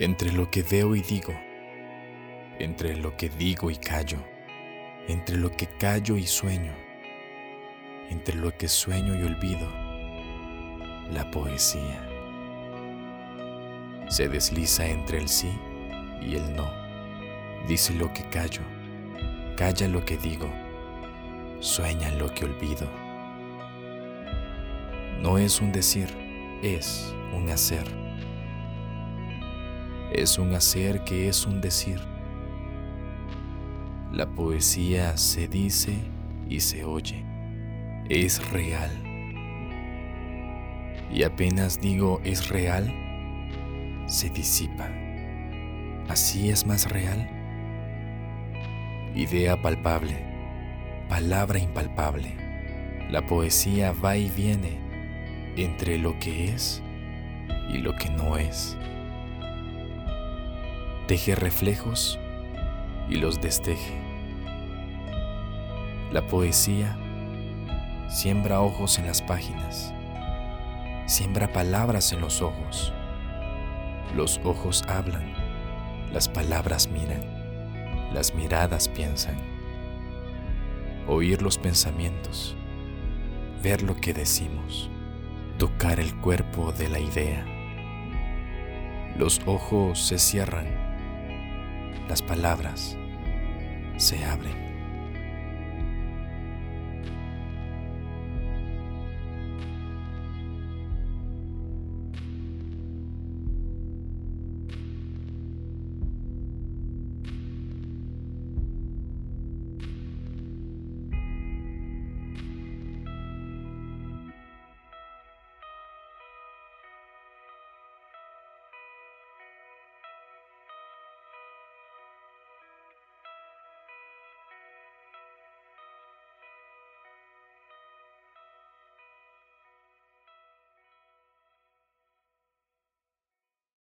Entre lo que veo y digo, entre lo que digo y callo, entre lo que callo y sueño, entre lo que sueño y olvido, la poesía se desliza entre el sí y el no. Dice lo que callo, calla lo que digo, sueña lo que olvido. No es un decir, es un hacer. Es un hacer que es un decir. La poesía se dice y se oye. Es real. Y apenas digo es real, se disipa. Así es más real. Idea palpable, palabra impalpable. La poesía va y viene entre lo que es y lo que no es. Teje reflejos y los desteje. La poesía siembra ojos en las páginas, siembra palabras en los ojos. Los ojos hablan, las palabras miran, las miradas piensan. Oír los pensamientos, ver lo que decimos tocar el cuerpo de la idea. Los ojos se cierran, las palabras se abren.